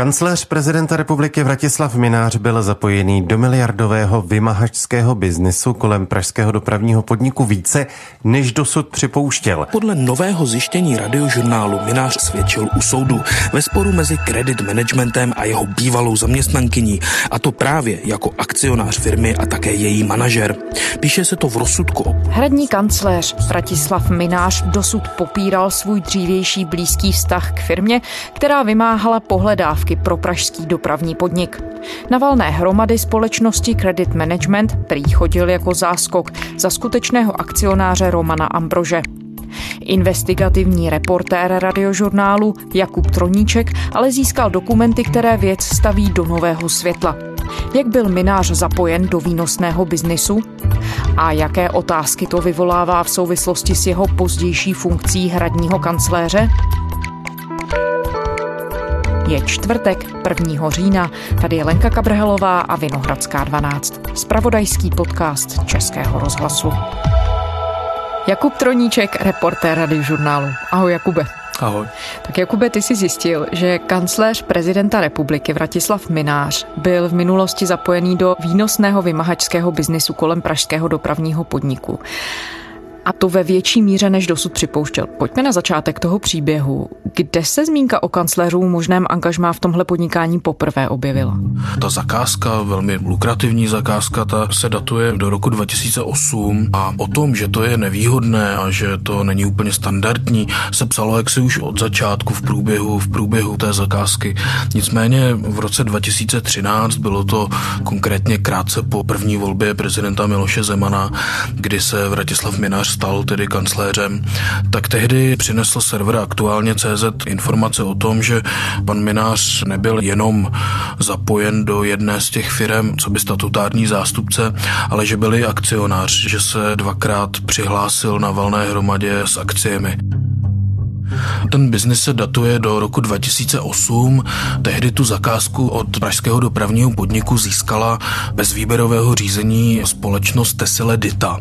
Kancléř prezidenta republiky Vratislav Minář byl zapojený do miliardového vymahačského biznesu kolem pražského dopravního podniku více, než dosud připouštěl. Podle nového zjištění radiožurnálu Minář svědčil u soudu ve sporu mezi kredit managementem a jeho bývalou zaměstnankyní, a to právě jako akcionář firmy a také její manažer. Píše se to v rozsudku. Hradní kancléř Vratislav Minář dosud popíral svůj dřívější blízký vztah k firmě, která vymáhala pohledávky dodávky pro pražský dopravní podnik. Na valné hromady společnosti Credit Management prý chodil jako záskok za skutečného akcionáře Romana Ambrože. Investigativní reportér radiožurnálu Jakub Troníček ale získal dokumenty, které věc staví do nového světla. Jak byl minář zapojen do výnosného biznisu? A jaké otázky to vyvolává v souvislosti s jeho pozdější funkcí hradního kancléře? Je čtvrtek 1. října. Tady je Lenka Kabrhelová a Vinohradská 12. Spravodajský podcast Českého rozhlasu. Jakub Troníček, reportér radiožurnálu. Ahoj Jakube. Ahoj. Tak Jakube, ty jsi zjistil, že kancléř prezidenta republiky Vratislav Minář byl v minulosti zapojený do výnosného vymahačského biznisu kolem pražského dopravního podniku a to ve větší míře, než dosud připouštěl. Pojďme na začátek toho příběhu. Kde se zmínka o kancléřů možném angažmá v tomhle podnikání poprvé objevila? Ta zakázka, velmi lukrativní zakázka, ta se datuje do roku 2008 a o tom, že to je nevýhodné a že to není úplně standardní, se psalo jaksi už od začátku v průběhu, v průběhu té zakázky. Nicméně v roce 2013 bylo to konkrétně krátce po první volbě prezidenta Miloše Zemana, kdy se Vratislav Minář stal tedy kancléřem, tak tehdy přinesl server aktuálně CZ informace o tom, že pan Minář nebyl jenom zapojen do jedné z těch firm, co by statutární zástupce, ale že byli akcionář, že se dvakrát přihlásil na valné hromadě s akciemi. Ten biznis se datuje do roku 2008. Tehdy tu zakázku od pražského dopravního podniku získala bez výběrového řízení společnost Tesile Dita.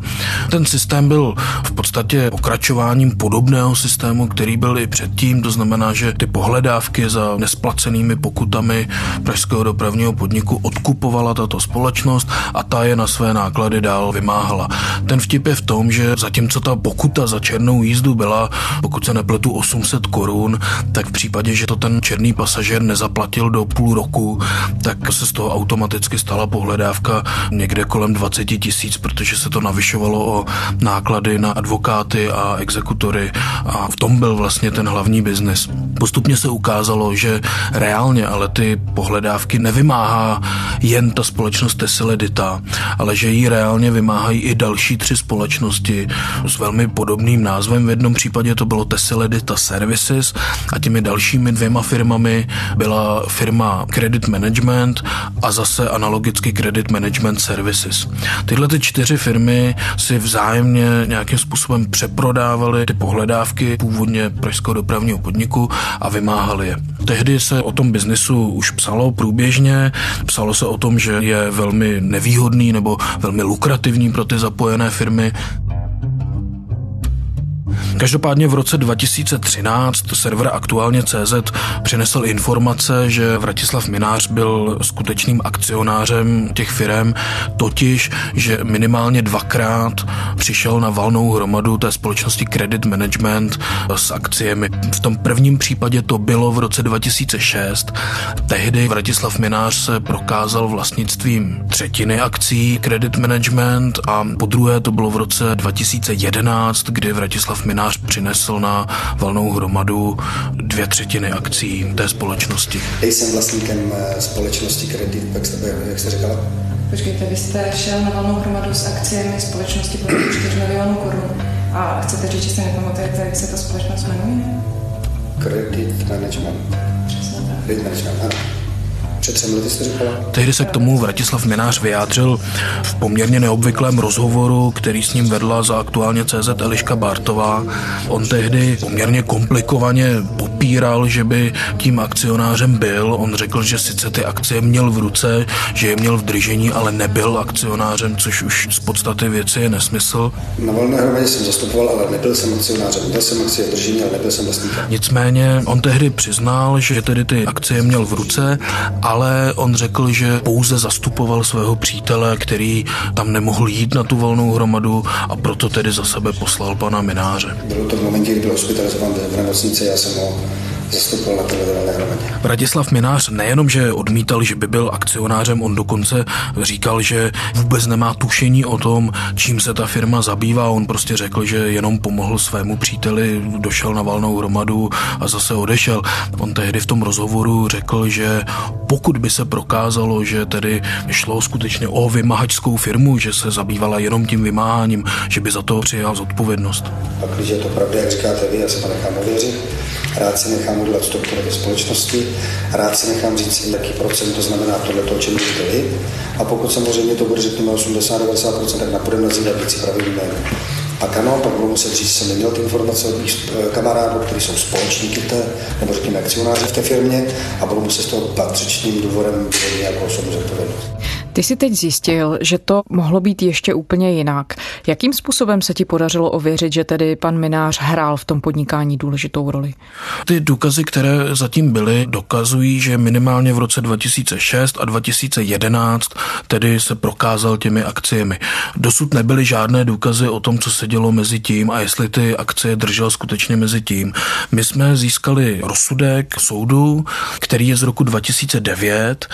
Ten systém byl v podstatě pokračováním podobného systému, který byl i předtím, to znamená, že ty pohledávky za nesplacenými pokutami pražského dopravního podniku odkupovala tato společnost a ta je na své náklady dál vymáhala. Ten vtip je v tom, že zatímco ta pokuta za černou jízdu byla, pokud se nepletu, 800 korun, tak v případě, že to ten černý pasažér nezaplatil do půl roku, tak se z toho automaticky stala pohledávka někde kolem 20 tisíc, protože se to navyšovalo o náklady na advokáty a exekutory a v tom byl vlastně ten hlavní biznis. Postupně se ukázalo, že reálně ale ty pohledávky nevymáhá jen ta společnost Tesla Dita, ale že ji reálně vymáhají i další tři společnosti s velmi podobným názvem. V jednom případě to bylo Tesla Dita Services a těmi dalšími dvěma firmami byla firma Credit Management a zase analogicky Credit Management Services. Tyhle ty čtyři firmy si vzájemně nějakým způsobem přeprodávaly ty pohledávky původně pražského dopravního podniku a vymáhali je. Tehdy se o tom biznisu už psalo průběžně, psalo se o tom, že je velmi nevýhodný nebo velmi lukrativní pro ty zapojené firmy. Každopádně v roce 2013 server aktuálně CZ přinesl informace, že Vratislav Minář byl skutečným akcionářem těch firm, totiž, že minimálně dvakrát přišel na valnou hromadu té společnosti Credit Management s akciemi. V tom prvním případě to bylo v roce 2006. Tehdy Vratislav Minář se prokázal vlastnictvím třetiny akcí Credit Management a po druhé to bylo v roce 2011, kdy Vratislav Minář akcionář přinesl na valnou hromadu dvě třetiny akcí té společnosti. Jsem vlastníkem eh, společnosti Credit, jak jste, jak jste říkala? Počkejte, vy jste šel na valnou hromadu s akciemi společnosti po 4 milionů korun. A chcete říct, že si nepamatujete, jak se ta společnost jmenuje? Credit Management. Přesně tak. Credit Management, ano. Před třemi lety jste říkala? Tehdy se k tomu Vratislav Minář vyjádřil v poměrně neobvyklém rozhovoru, který s ním vedla za aktuálně CZ Eliška Bartová. On tehdy poměrně komplikovaně popíral, že by tím akcionářem byl. On řekl, že sice ty akcie měl v ruce, že je měl v držení, ale nebyl akcionářem, což už z podstaty věci je nesmysl. Na volné hromadě jsem zastupoval, ale nebyl jsem akcionářem. Měl jsem akcie v držení, ale nebyl jsem vlastníkem. Nicméně on tehdy přiznal, že tedy ty akcie měl v ruce, ale on řekl, že pouze zastupoval svého přítele, který tam nemohl jít na tu volnou hromadu a proto tedy za sebe poslal pana Mináře. Bylo to v momentě, kdy byl hospitalizován v nemocnici, já jsem ho zastupoval na volné hromadě. Vratislav Minář nejenom, že odmítal, že by byl akcionářem, on dokonce říkal, že vůbec nemá tušení o tom, čím se ta firma zabývá. On prostě řekl, že jenom pomohl svému příteli, došel na valnou hromadu a zase odešel. On tehdy v tom rozhovoru řekl, že pokud by se prokázalo, že tedy šlo skutečně o vymahačskou firmu, že se zabývala jenom tím vymáháním, že by za to přijal zodpovědnost. Pak, když je to pravda, jak říkáte vy, já se to nechám ověřit. Rád si nechám udělat strukturu ve společnosti, rád si nechám říct, jaký procent to znamená tohle, o čem mluvíte vy. A pokud samozřejmě to bude řekněme 80-90%, tak napůjdeme nazývat věci pravým jménem. Pak ano, pak budu muset říct, že jsem neměl ty informace od mých eh, kamarádů, kteří jsou společníky té, nebo řekněme akcionáři v té firmě a budu muset z toho patřičným důvodem nějakou osobu zodpovědnost. Ty si teď zjistil, že to mohlo být ještě úplně jinak. Jakým způsobem se ti podařilo ověřit, že tedy pan Minář hrál v tom podnikání důležitou roli? Ty důkazy, které zatím byly, dokazují, že minimálně v roce 2006 a 2011 tedy se prokázal těmi akciemi. Dosud nebyly žádné důkazy o tom, co se dělo mezi tím a jestli ty akcie držel skutečně mezi tím. My jsme získali rozsudek soudu, který je z roku 2009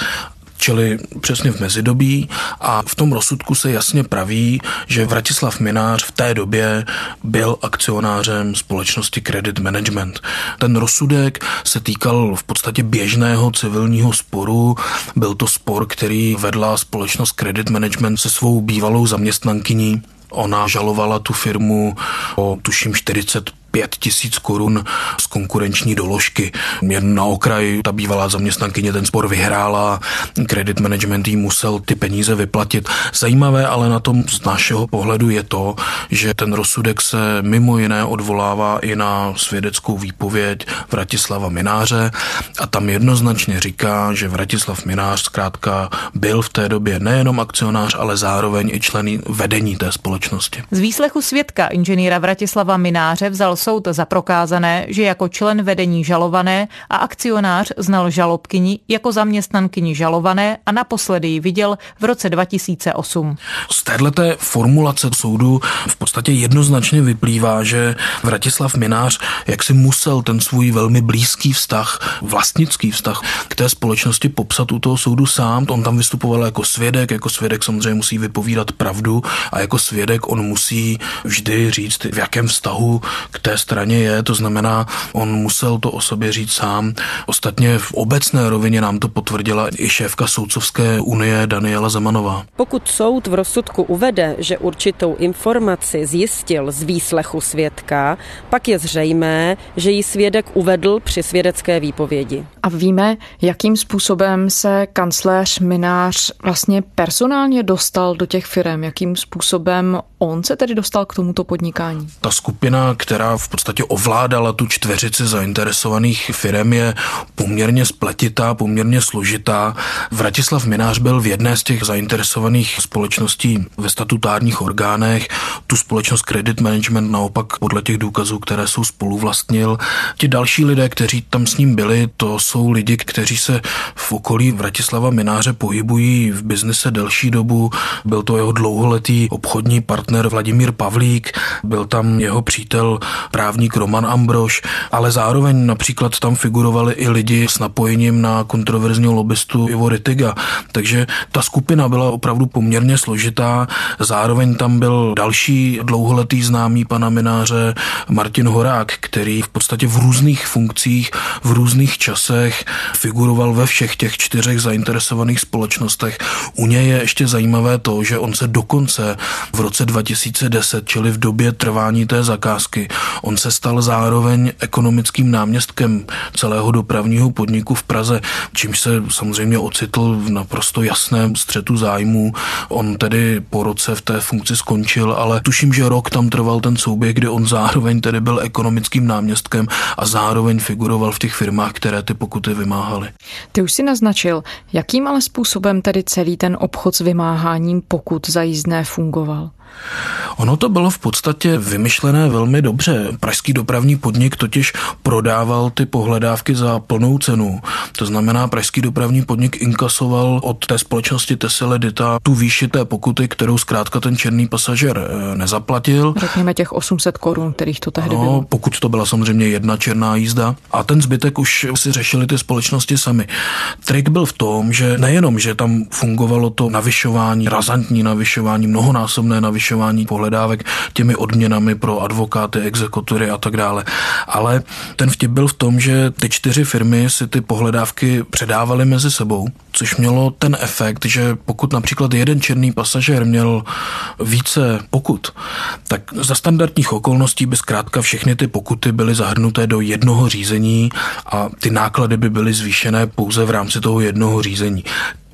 čili přesně v mezidobí a v tom rozsudku se jasně praví, že Vratislav Minář v té době byl akcionářem společnosti Credit Management. Ten rozsudek se týkal v podstatě běžného civilního sporu. Byl to spor, který vedla společnost Credit Management se svou bývalou zaměstnankyní Ona žalovala tu firmu o tuším 40 5 tisíc korun z konkurenční doložky. Jen na okraj ta bývalá zaměstnankyně ten spor vyhrála, kredit management jí musel ty peníze vyplatit. Zajímavé ale na tom z našeho pohledu je to, že ten rozsudek se mimo jiné odvolává i na svědeckou výpověď Vratislava Mináře a tam jednoznačně říká, že Vratislav Minář zkrátka byl v té době nejenom akcionář, ale zároveň i člen vedení té společnosti. Z výslechu svědka inženýra Vratislava Mináře vzal soud za prokázané, že jako člen vedení žalované a akcionář znal žalobkyni jako zaměstnankyni žalované a naposledy ji viděl v roce 2008. Z této formulace soudu v podstatě jednoznačně vyplývá, že Vratislav Minář jak si musel ten svůj velmi blízký vztah, vlastnický vztah k té společnosti popsat u toho soudu sám. On tam vystupoval jako svědek, jako svědek samozřejmě musí vypovídat pravdu a jako svědek on musí vždy říct, v jakém vztahu k té straně je, to znamená, on musel to o sobě říct sám. Ostatně v obecné rovině nám to potvrdila i šéfka Soudcovské unie Daniela Zemanová. Pokud soud v rozsudku uvede, že určitou informaci zjistil z výslechu svědka, pak je zřejmé, že ji svědek uvedl při svědecké výpovědi. A víme, jakým způsobem se kancléř Minář vlastně personálně dostal do těch firm, jakým způsobem on se tedy dostal k tomuto podnikání? Ta skupina, která v podstatě ovládala tu čtveřici zainteresovaných firm, je poměrně spletitá, poměrně složitá. Vratislav Minář byl v jedné z těch zainteresovaných společností ve statutárních orgánech. Tu společnost Credit Management naopak podle těch důkazů, které jsou spolu vlastnil. Ti další lidé, kteří tam s ním byli, to jsou lidi, kteří se v okolí Vratislava Mináře pohybují v biznise delší dobu. Byl to jeho dlouholetý obchodní partner Vladimír Pavlík, byl tam jeho přítel právník Roman Ambrož, ale zároveň například tam figurovali i lidi s napojením na kontroverzního lobbystu Ivo Ritiga. Takže ta skupina byla opravdu poměrně složitá. Zároveň tam byl další dlouholetý známý pana Mináře Martin Horák, který v podstatě v různých funkcích, v různých časech figuroval ve všech těch čtyřech zainteresovaných společnostech. U něj je ještě zajímavé to, že on se dokonce v roce 2010, čili v době trvání té zakázky. On se stal zároveň ekonomickým náměstkem celého dopravního podniku v Praze, čímž se samozřejmě ocitl v naprosto jasném střetu zájmů. On tedy po roce v té funkci skončil, ale tuším, že rok tam trval ten souběh, kdy on zároveň tedy byl ekonomickým náměstkem a zároveň figuroval v těch firmách, které ty pokuty vymáhaly. Ty už si naznačil, jakým ale způsobem tedy celý ten obchod s vymáháním pokut za jízdné fungoval? you Ono to bylo v podstatě vymyšlené velmi dobře. Pražský dopravní podnik totiž prodával ty pohledávky za plnou cenu. To znamená, Pražský dopravní podnik inkasoval od té společnosti Tesla Dita tu výši té pokuty, kterou zkrátka ten černý pasažer eh, nezaplatil. Řekněme těch 800 korun, kterých to tehdy no, bylo. pokud to byla samozřejmě jedna černá jízda. A ten zbytek už si řešili ty společnosti sami. Trik byl v tom, že nejenom, že tam fungovalo to navyšování, razantní navyšování, mnohonásobné navyšování, navyšování pohledávek těmi odměnami pro advokáty, exekutory a tak dále. Ale ten vtip byl v tom, že ty čtyři firmy si ty pohledávky předávaly mezi sebou, což mělo ten efekt, že pokud například jeden černý pasažér měl více pokut, tak za standardních okolností by zkrátka všechny ty pokuty byly zahrnuté do jednoho řízení a ty náklady by byly zvýšené pouze v rámci toho jednoho řízení.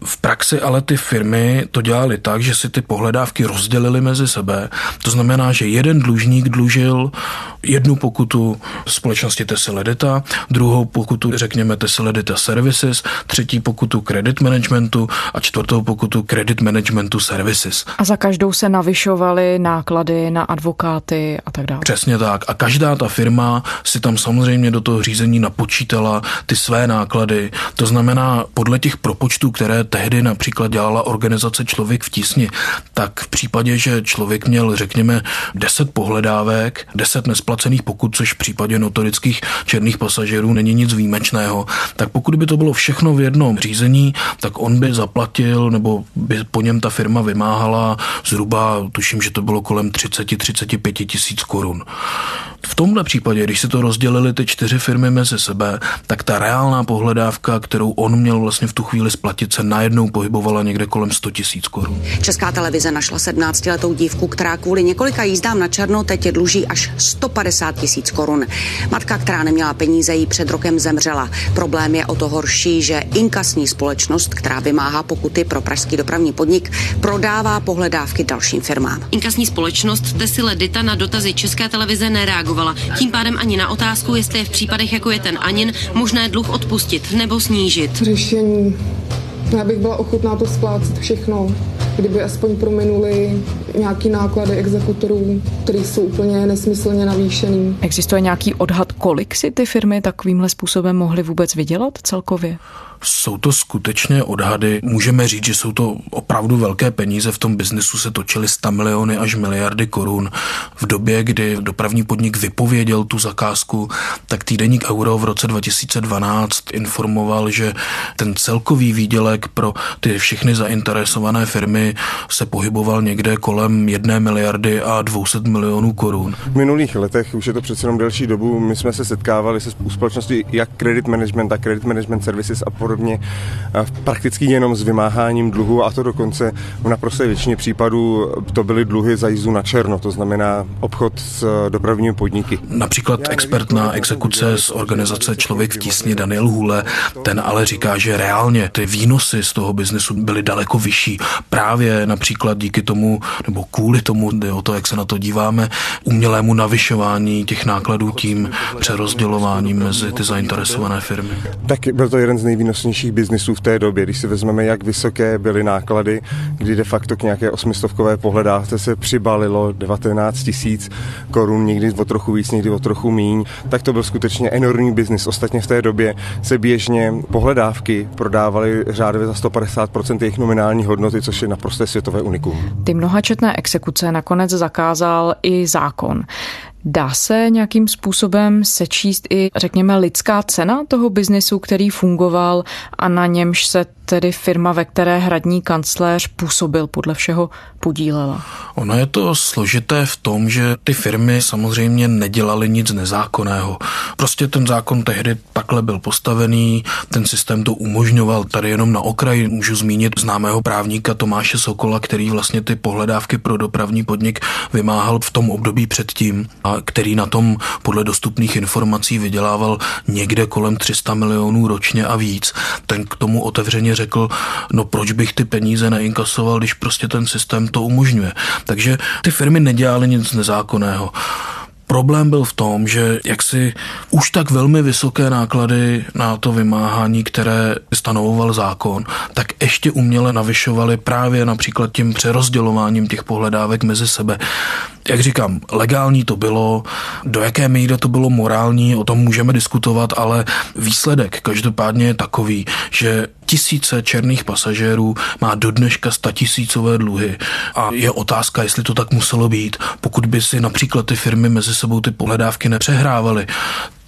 V praxi ale ty firmy to dělali tak, že si ty pohledávky rozdělili mezi sebe. To znamená, že jeden dlužník dlužil jednu pokutu společnosti Tesla Data, druhou pokutu, řekněme, Tesla Data Services, třetí pokutu Credit Managementu a čtvrtou pokutu Credit Managementu Services. A za každou se navyšovaly náklady na advokáty a tak dále. Přesně tak. A každá ta firma si tam samozřejmě do toho řízení napočítala ty své náklady. To znamená, podle těch propočtů, které tehdy například dělala organizace Člověk v tísni, tak v případě, že člověk měl, řekněme, 10 pohledávek, 10 nesplacených pokut, což v případě notorických černých pasažerů není nic výjimečného, tak pokud by to bylo všechno v jednom řízení, tak on by zaplatil nebo by po něm ta firma vymáhala zhruba, tuším, že to bylo kolem 30-35 tisíc korun. V tomhle případě, když se to rozdělili ty čtyři firmy mezi sebe, tak ta reálná pohledávka, kterou on měl vlastně v tu chvíli splatit, se najednou pohybovala někde kolem 100 tisíc korun. Česká televize našla 17-letou dívku, která kvůli několika jízdám na černo teď dluží až 150 tisíc korun. Matka, která neměla peníze, jí před rokem zemřela. Problém je o to horší, že inkasní společnost, která vymáhá pokuty pro pražský dopravní podnik, prodává pohledávky dalším firmám. Inkasní společnost Tesile Dita na dotazy České televize nereagovala. Tím pádem ani na otázku, jestli je v případech, jako je ten Anin, možné dluh odpustit nebo snížit. Řešení já bych byla ochotná to splácet všechno, kdyby aspoň prominuli nějaký náklady exekutorů, které jsou úplně nesmyslně navýšený. Existuje nějaký odhad, kolik si ty firmy takovýmhle způsobem mohly vůbec vydělat celkově? Jsou to skutečně odhady. Můžeme říct, že jsou to opravdu velké peníze. V tom biznesu se točily 100 miliony až miliardy korun. V době, kdy dopravní podnik vypověděl tu zakázku, tak týdeník Euro v roce 2012 informoval, že ten celkový výdělek pro ty všechny zainteresované firmy se pohyboval někde kolem jedné miliardy a 200 milionů korun. V minulých letech, už je to přece jenom delší dobu, my jsme se setkávali se společností jak Credit Management a Credit Management Services a podobně prakticky jenom s vymáháním dluhu a to dokonce v naprosté většině případů to byly dluhy za jízdu na černo, to znamená obchod s dopravními podniky. Například expert na exekuce z organizace Člověk v tísni Daniel Hule, ten ale říká, že reálně ty výnosy z toho biznesu byly daleko vyšší. Právě například díky tomu, nebo kvůli tomu, jde o to, jak se na to díváme, umělému navyšování těch nákladů tím přerozdělováním mezi ty zainteresované firmy. Tak byl to jeden z nejvýnosnějších nejúspěšnějších biznisů v té době, když si vezmeme, jak vysoké byly náklady, kdy de facto k nějaké osmistovkové pohledávce se přibalilo 19 tisíc korun, někdy o trochu víc, někdy o trochu míň, tak to byl skutečně enormní biznis. Ostatně v té době se běžně pohledávky prodávaly řádově za 150% jejich nominální hodnoty, což je naprosté světové unikum. Ty mnohačetné exekuce nakonec zakázal i zákon. Dá se nějakým způsobem sečíst i, řekněme, lidská cena toho biznesu, který fungoval a na němž se tedy firma, ve které hradní kancléř působil podle všeho podílela? Ono je to složité v tom, že ty firmy samozřejmě nedělaly nic nezákonného. Prostě ten zákon tehdy takhle byl postavený, ten systém to umožňoval. Tady jenom na okraji můžu zmínit známého právníka Tomáše Sokola, který vlastně ty pohledávky pro dopravní podnik vymáhal v tom období předtím a který na tom podle dostupných informací vydělával někde kolem 300 milionů ročně a víc. Ten k tomu otevřeně řekl, no proč bych ty peníze neinkasoval, když prostě ten systém to umožňuje. Takže ty firmy nedělaly nic nezákonného. Problém byl v tom, že jaksi už tak velmi vysoké náklady na to vymáhání, které stanovoval zákon, tak ještě uměle navyšovaly právě například tím přerozdělováním těch pohledávek mezi sebe. Jak říkám, legální to bylo, do jaké míry to bylo morální, o tom můžeme diskutovat, ale výsledek každopádně je takový, že tisíce černých pasažérů má do dneška statisícové dluhy a je otázka, jestli to tak muselo být, pokud by si například ty firmy mezi sebou ty pohledávky nepřehrávaly,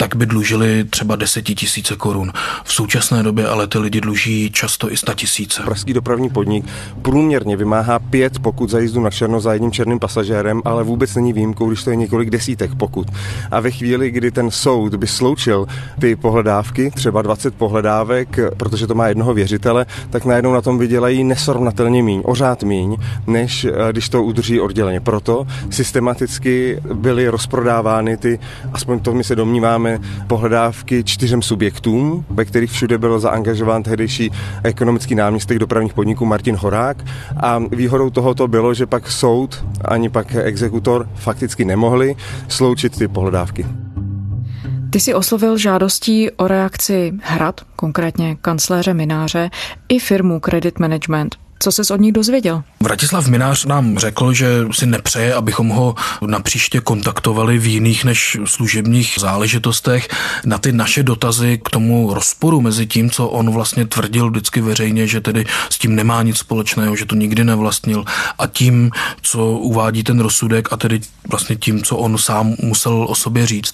tak by dlužili třeba desetitisíce korun. V současné době ale ty lidi dluží často i sta tisíce. Pražský dopravní podnik průměrně vymáhá pět pokud za jízdu na černo za jedním černým pasažérem, ale vůbec není výjimkou, když to je několik desítek pokud. A ve chvíli, kdy ten soud by sloučil ty pohledávky, třeba 20 pohledávek, protože to má jednoho věřitele, tak najednou na tom vydělají nesrovnatelně míň, ořád míň, než eh, když to udrží odděleně. Proto systematicky byly rozprodávány ty, aspoň to my se domníváme, pohledávky čtyřem subjektům, ve kterých všude byl zaangažován tehdejší ekonomický náměstek dopravních podniků Martin Horák a výhodou tohoto bylo, že pak soud ani pak exekutor fakticky nemohli sloučit ty pohledávky. Ty si oslovil žádostí o reakci Hrad, konkrétně kancléře Mináře, i firmu Credit Management. Co se od nich dozvěděl? Vratislav Minář nám řekl, že si nepřeje, abychom ho napříště kontaktovali v jiných než služebních záležitostech. Na ty naše dotazy k tomu rozporu mezi tím, co on vlastně tvrdil vždycky veřejně, že tedy s tím nemá nic společného, že to nikdy nevlastnil a tím, co uvádí ten rozsudek a tedy vlastně tím, co on sám musel o sobě říct,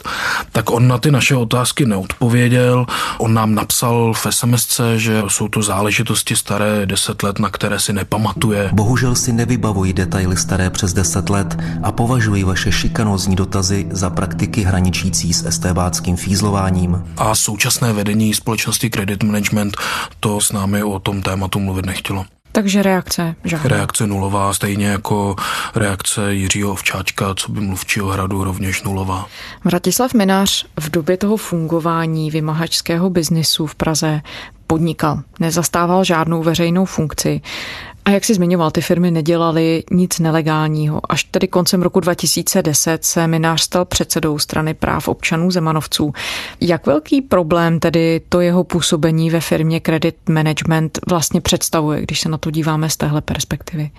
tak on na ty naše otázky neodpověděl. On nám napsal v SMSce, že jsou to záležitosti staré 10 let, na které si nepamatuje. Bohužel si nevybavuji detaily staré přes 10 let a považuji vaše šikanózní dotazy za praktiky hraničící s estébáckým fízlováním. A současné vedení společnosti Credit Management to s námi o tom tématu mluvit nechtělo. Takže reakce žádná. Reakce nulová, stejně jako reakce Jiřího Ovčáčka, co by mluvčího hradu, rovněž nulová. Vratislav Minář v době toho fungování vymahačského biznisu v Praze podnikal, nezastával žádnou veřejnou funkci. A jak si zmiňoval, ty firmy nedělaly nic nelegálního. Až tedy koncem roku 2010 se Minář stal předsedou strany práv občanů Zemanovců. Jak velký problém tedy to jeho působení ve firmě Credit Management vlastně představuje, když se na to díváme z téhle perspektivy?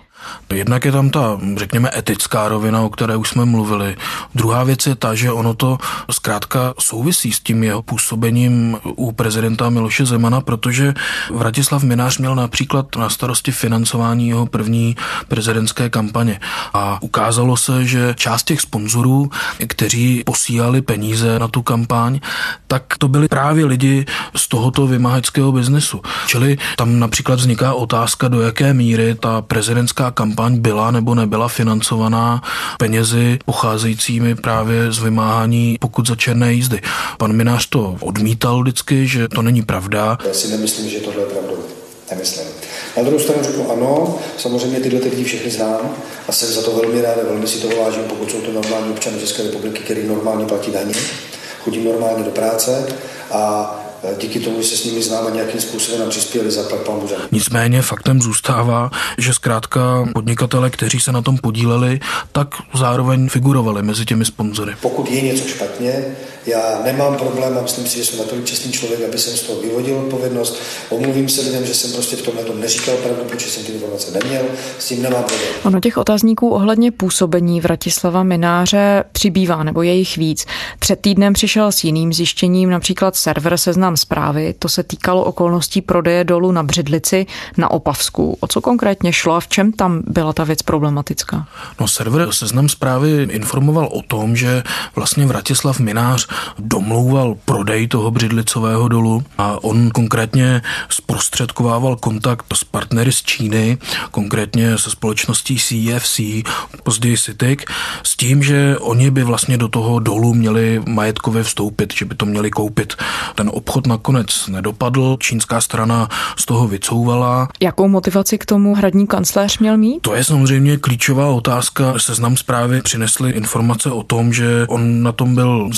Jednak je tam ta, řekněme, etická rovina, o které už jsme mluvili. Druhá věc je ta, že ono to zkrátka souvisí s tím jeho působením u prezidenta Miloše Zemana, protože Vratislav Minář měl například na starosti financování jeho první prezidentské kampaně. A ukázalo se, že část těch sponzorů, kteří posílali peníze na tu kampaň, tak to byli právě lidi z tohoto vymahačského biznesu. Čili tam například vzniká otázka, do jaké míry ta prezidentská kampaň byla nebo nebyla financovaná penězi pocházejícími právě z vymáhání pokud za černé jízdy. Pan Minář to odmítal vždycky, že to není pravda. Já si nemyslím, že tohle je pravdou. Nemyslím. Na druhou stranu řeknu ano, samozřejmě tyhle lidi všechny znám a jsem za to velmi rád, velmi si toho vážím, pokud jsou to normální občany České republiky, který normálně platí daně, chodí normálně do práce a díky tomu, že se s nimi známe nějakým způsobem a přispěli za pán Nicméně faktem zůstává, že zkrátka podnikatele, kteří se na tom podíleli, tak zároveň figurovali mezi těmi sponzory. Pokud je něco špatně, Já nemám problém a myslím si, že jsem natolik čestný člověk, aby jsem z toho vyvodil odpovědnost. Omluvím se lidem, že jsem prostě v tomhle tom neříkal pravdu, protože jsem ty informace neměl. S tím nemám problém. Ono těch otázníků ohledně působení Vratislava Mináře přibývá, nebo je jich víc. Před týdnem přišel s jiným zjištěním, například server Seznam zprávy. To se týkalo okolností prodeje dolu na Břidlici na Opavsku. O co konkrétně šlo a v čem tam byla ta věc problematická? No, server Seznam zprávy informoval o tom, že vlastně Vratislav Minář domlouval prodej toho břidlicového dolu a on konkrétně zprostředkovával kontakt s partnery z Číny, konkrétně se společností CFC, později Citic, s tím, že oni by vlastně do toho dolu měli majetkově vstoupit, že by to měli koupit. Ten obchod nakonec nedopadl, čínská strana z toho vycouvala. Jakou motivaci k tomu hradní kancléř měl mít? To je samozřejmě klíčová otázka. Seznam zprávy přinesly informace o tom, že on na tom byl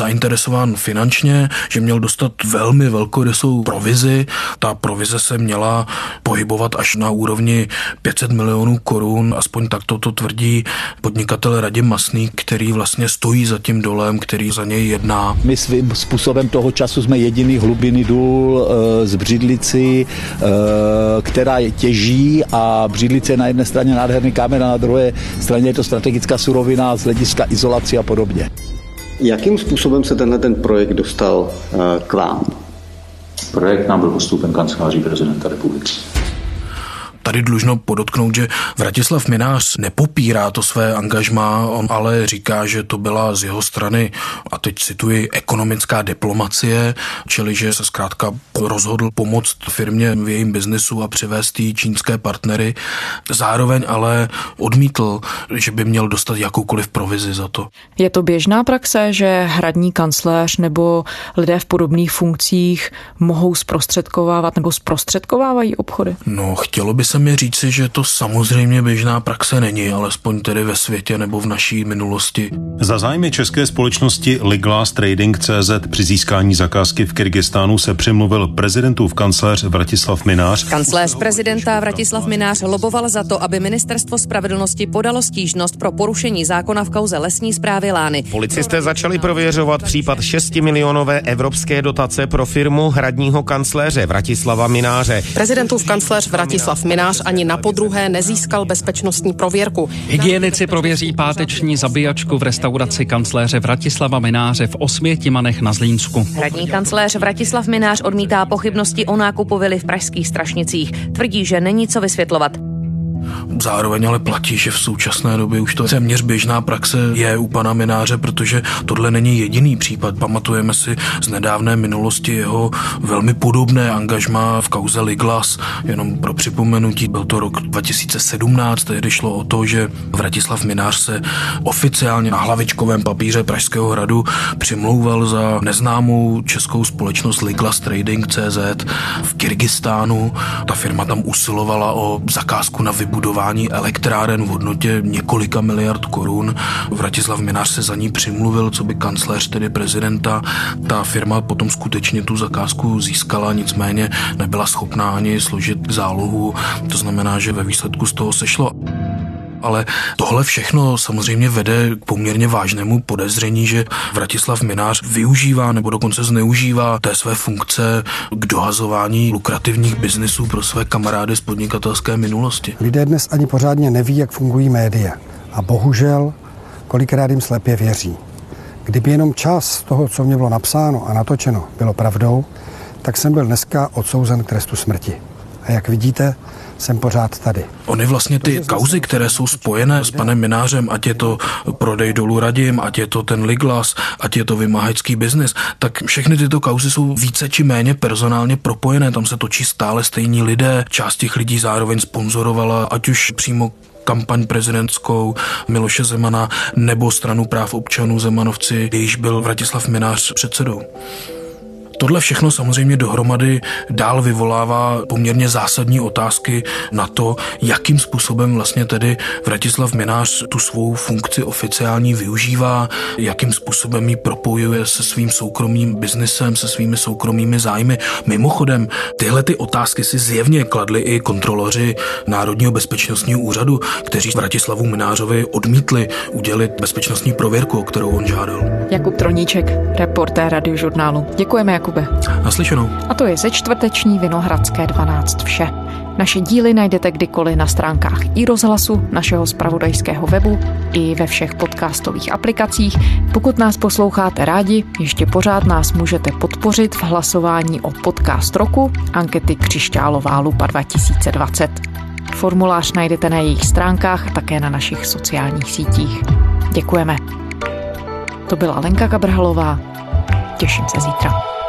zainteresován finančně, že měl dostat velmi velkorysou provizi. Ta provize se měla pohybovat až na úrovni 500 milionů korun, aspoň tak to, tvrdí podnikatel Radim Masný, který vlastně stojí za tím dolem, který za něj jedná. My svým způsobem toho času jsme jediný hlubiny důl e, z Břidlici, e, která je těží a Břidlice je na jedné straně nádherný kámen a na druhé straně je to strategická surovina z hlediska izolace a podobně. Jakým způsobem se tenhle ten projekt dostal e, k vám? Projekt nám byl postoupen kanceláří prezidenta republiky. Tady dlužno podotknout, že Vratislav Minář nepopírá to své angažmá, on ale říká, že to byla z jeho strany, a teď cituji, ekonomická diplomacie, čili že se zkrátka rozhodl pomoct firmě v jejím biznesu a přivést jí čínské partnery. Zároveň ale odmítl, že by měl dostat jakoukoliv provizi za to. Je to běžná praxe, že hradní kancléř nebo lidé v podobných funkcích mohou zprostředkovávat nebo zprostředkovávají obchody? No, chtělo by se mi říci, že to samozřejmě běžná praxe není, alespoň tedy ve světě nebo v naší minulosti. Za zájmy české společnosti Liglas Trading CZ při získání zakázky v Kyrgyzstánu se přimluvil prezidentův kancléř Vratislav Minář. Kancléř prezidenta Vratislav Minář loboval za to, aby ministerstvo spravedlnosti podalo stížnost pro porušení zákona v kauze lesní zprávy Lány. Policisté začali prověřovat případ 6 milionové evropské dotace pro firmu hradního kancléře Vratislava Mináře. Prezidentův kancléř Vratislav Minář novinář ani na podruhé nezískal bezpečnostní prověrku. Hygienici prověří páteční zabíjačku v restauraci kancléře Vratislava Mináře v Osvětimanech na Zlínsku. Hradní kancléř Vratislav Minář odmítá pochybnosti o nákupu vily v pražských Strašnicích. Tvrdí, že není co vysvětlovat. Zároveň ale platí, že v současné době už to téměř běžná praxe je u pana Mináře, protože tohle není jediný případ. Pamatujeme si z nedávné minulosti jeho velmi podobné angažma v kauze Liglas. Jenom pro připomenutí, byl to rok 2017, tehdy šlo o to, že Vratislav Minář se oficiálně na hlavičkovém papíře Pražského hradu přimlouval za neznámou českou společnost Liglas Trading CZ v Kyrgyzstánu. Ta firma tam usilovala o zakázku na vybudování elektráren v hodnotě několika miliard korun. Vratislav Minář se za ní přimluvil, co by kancléř, tedy prezidenta. Ta firma potom skutečně tu zakázku získala, nicméně nebyla schopná ani složit zálohu. To znamená, že ve výsledku z toho sešlo ale tohle všechno samozřejmě vede k poměrně vážnému podezření, že Vratislav Minář využívá nebo dokonce zneužívá té své funkce k dohazování lukrativních biznisů pro své kamarády z podnikatelské minulosti. Lidé dnes ani pořádně neví, jak fungují média. A bohužel kolikrát jim slepě věří. Kdyby jenom čas toho, co mě bylo napsáno a natočeno, bylo pravdou, tak jsem byl dneska odsouzen k trestu smrti. A jak vidíte, jsem pořád tady. Ony vlastně ty kauzy, které jsou spojené s panem Minářem, ať je to prodej dolů Radim, ať je to ten Liglas, ať je to vymáhačský biznis, tak všechny tyto kauzy jsou více či méně personálně propojené. Tam se točí stále stejní lidé. Část těch lidí zároveň sponzorovala, ať už přímo kampaň prezidentskou Miloše Zemana nebo stranu práv občanů Zemanovci, jejíž byl Vratislav Minář předsedou. Tohle všechno samozřejmě dohromady dál vyvolává poměrně zásadní otázky na to, jakým způsobem vlastně tedy Vratislav Minář tu svou funkci oficiální využívá, jakým způsobem ji propojuje se svým soukromým biznesem, se svými soukromými zájmy. Mimochodem, tyhle ty otázky si zjevně kladli i kontroloři Národního bezpečnostního úřadu, kteří Vratislavu Minářovi odmítli udělit bezpečnostní prověrku, o kterou on žádal. Jakub Troníček, reportér radiožurnálu. Děkujeme, Jakube. Naslyšenou. A to je ze čtvrteční Vinohradské 12 vše. Naše díly najdete kdykoliv na stránkách i rozhlasu, našeho spravodajského webu, i ve všech podcastových aplikacích. Pokud nás posloucháte rádi, ještě pořád nás můžete podpořit v hlasování o podcast roku ankety Křišťálová lupa 2020. Formulář najdete na jejich stránkách a také na našich sociálních sítích. Děkujeme. To byla Lenka Kabrhalová. Těším se zítra.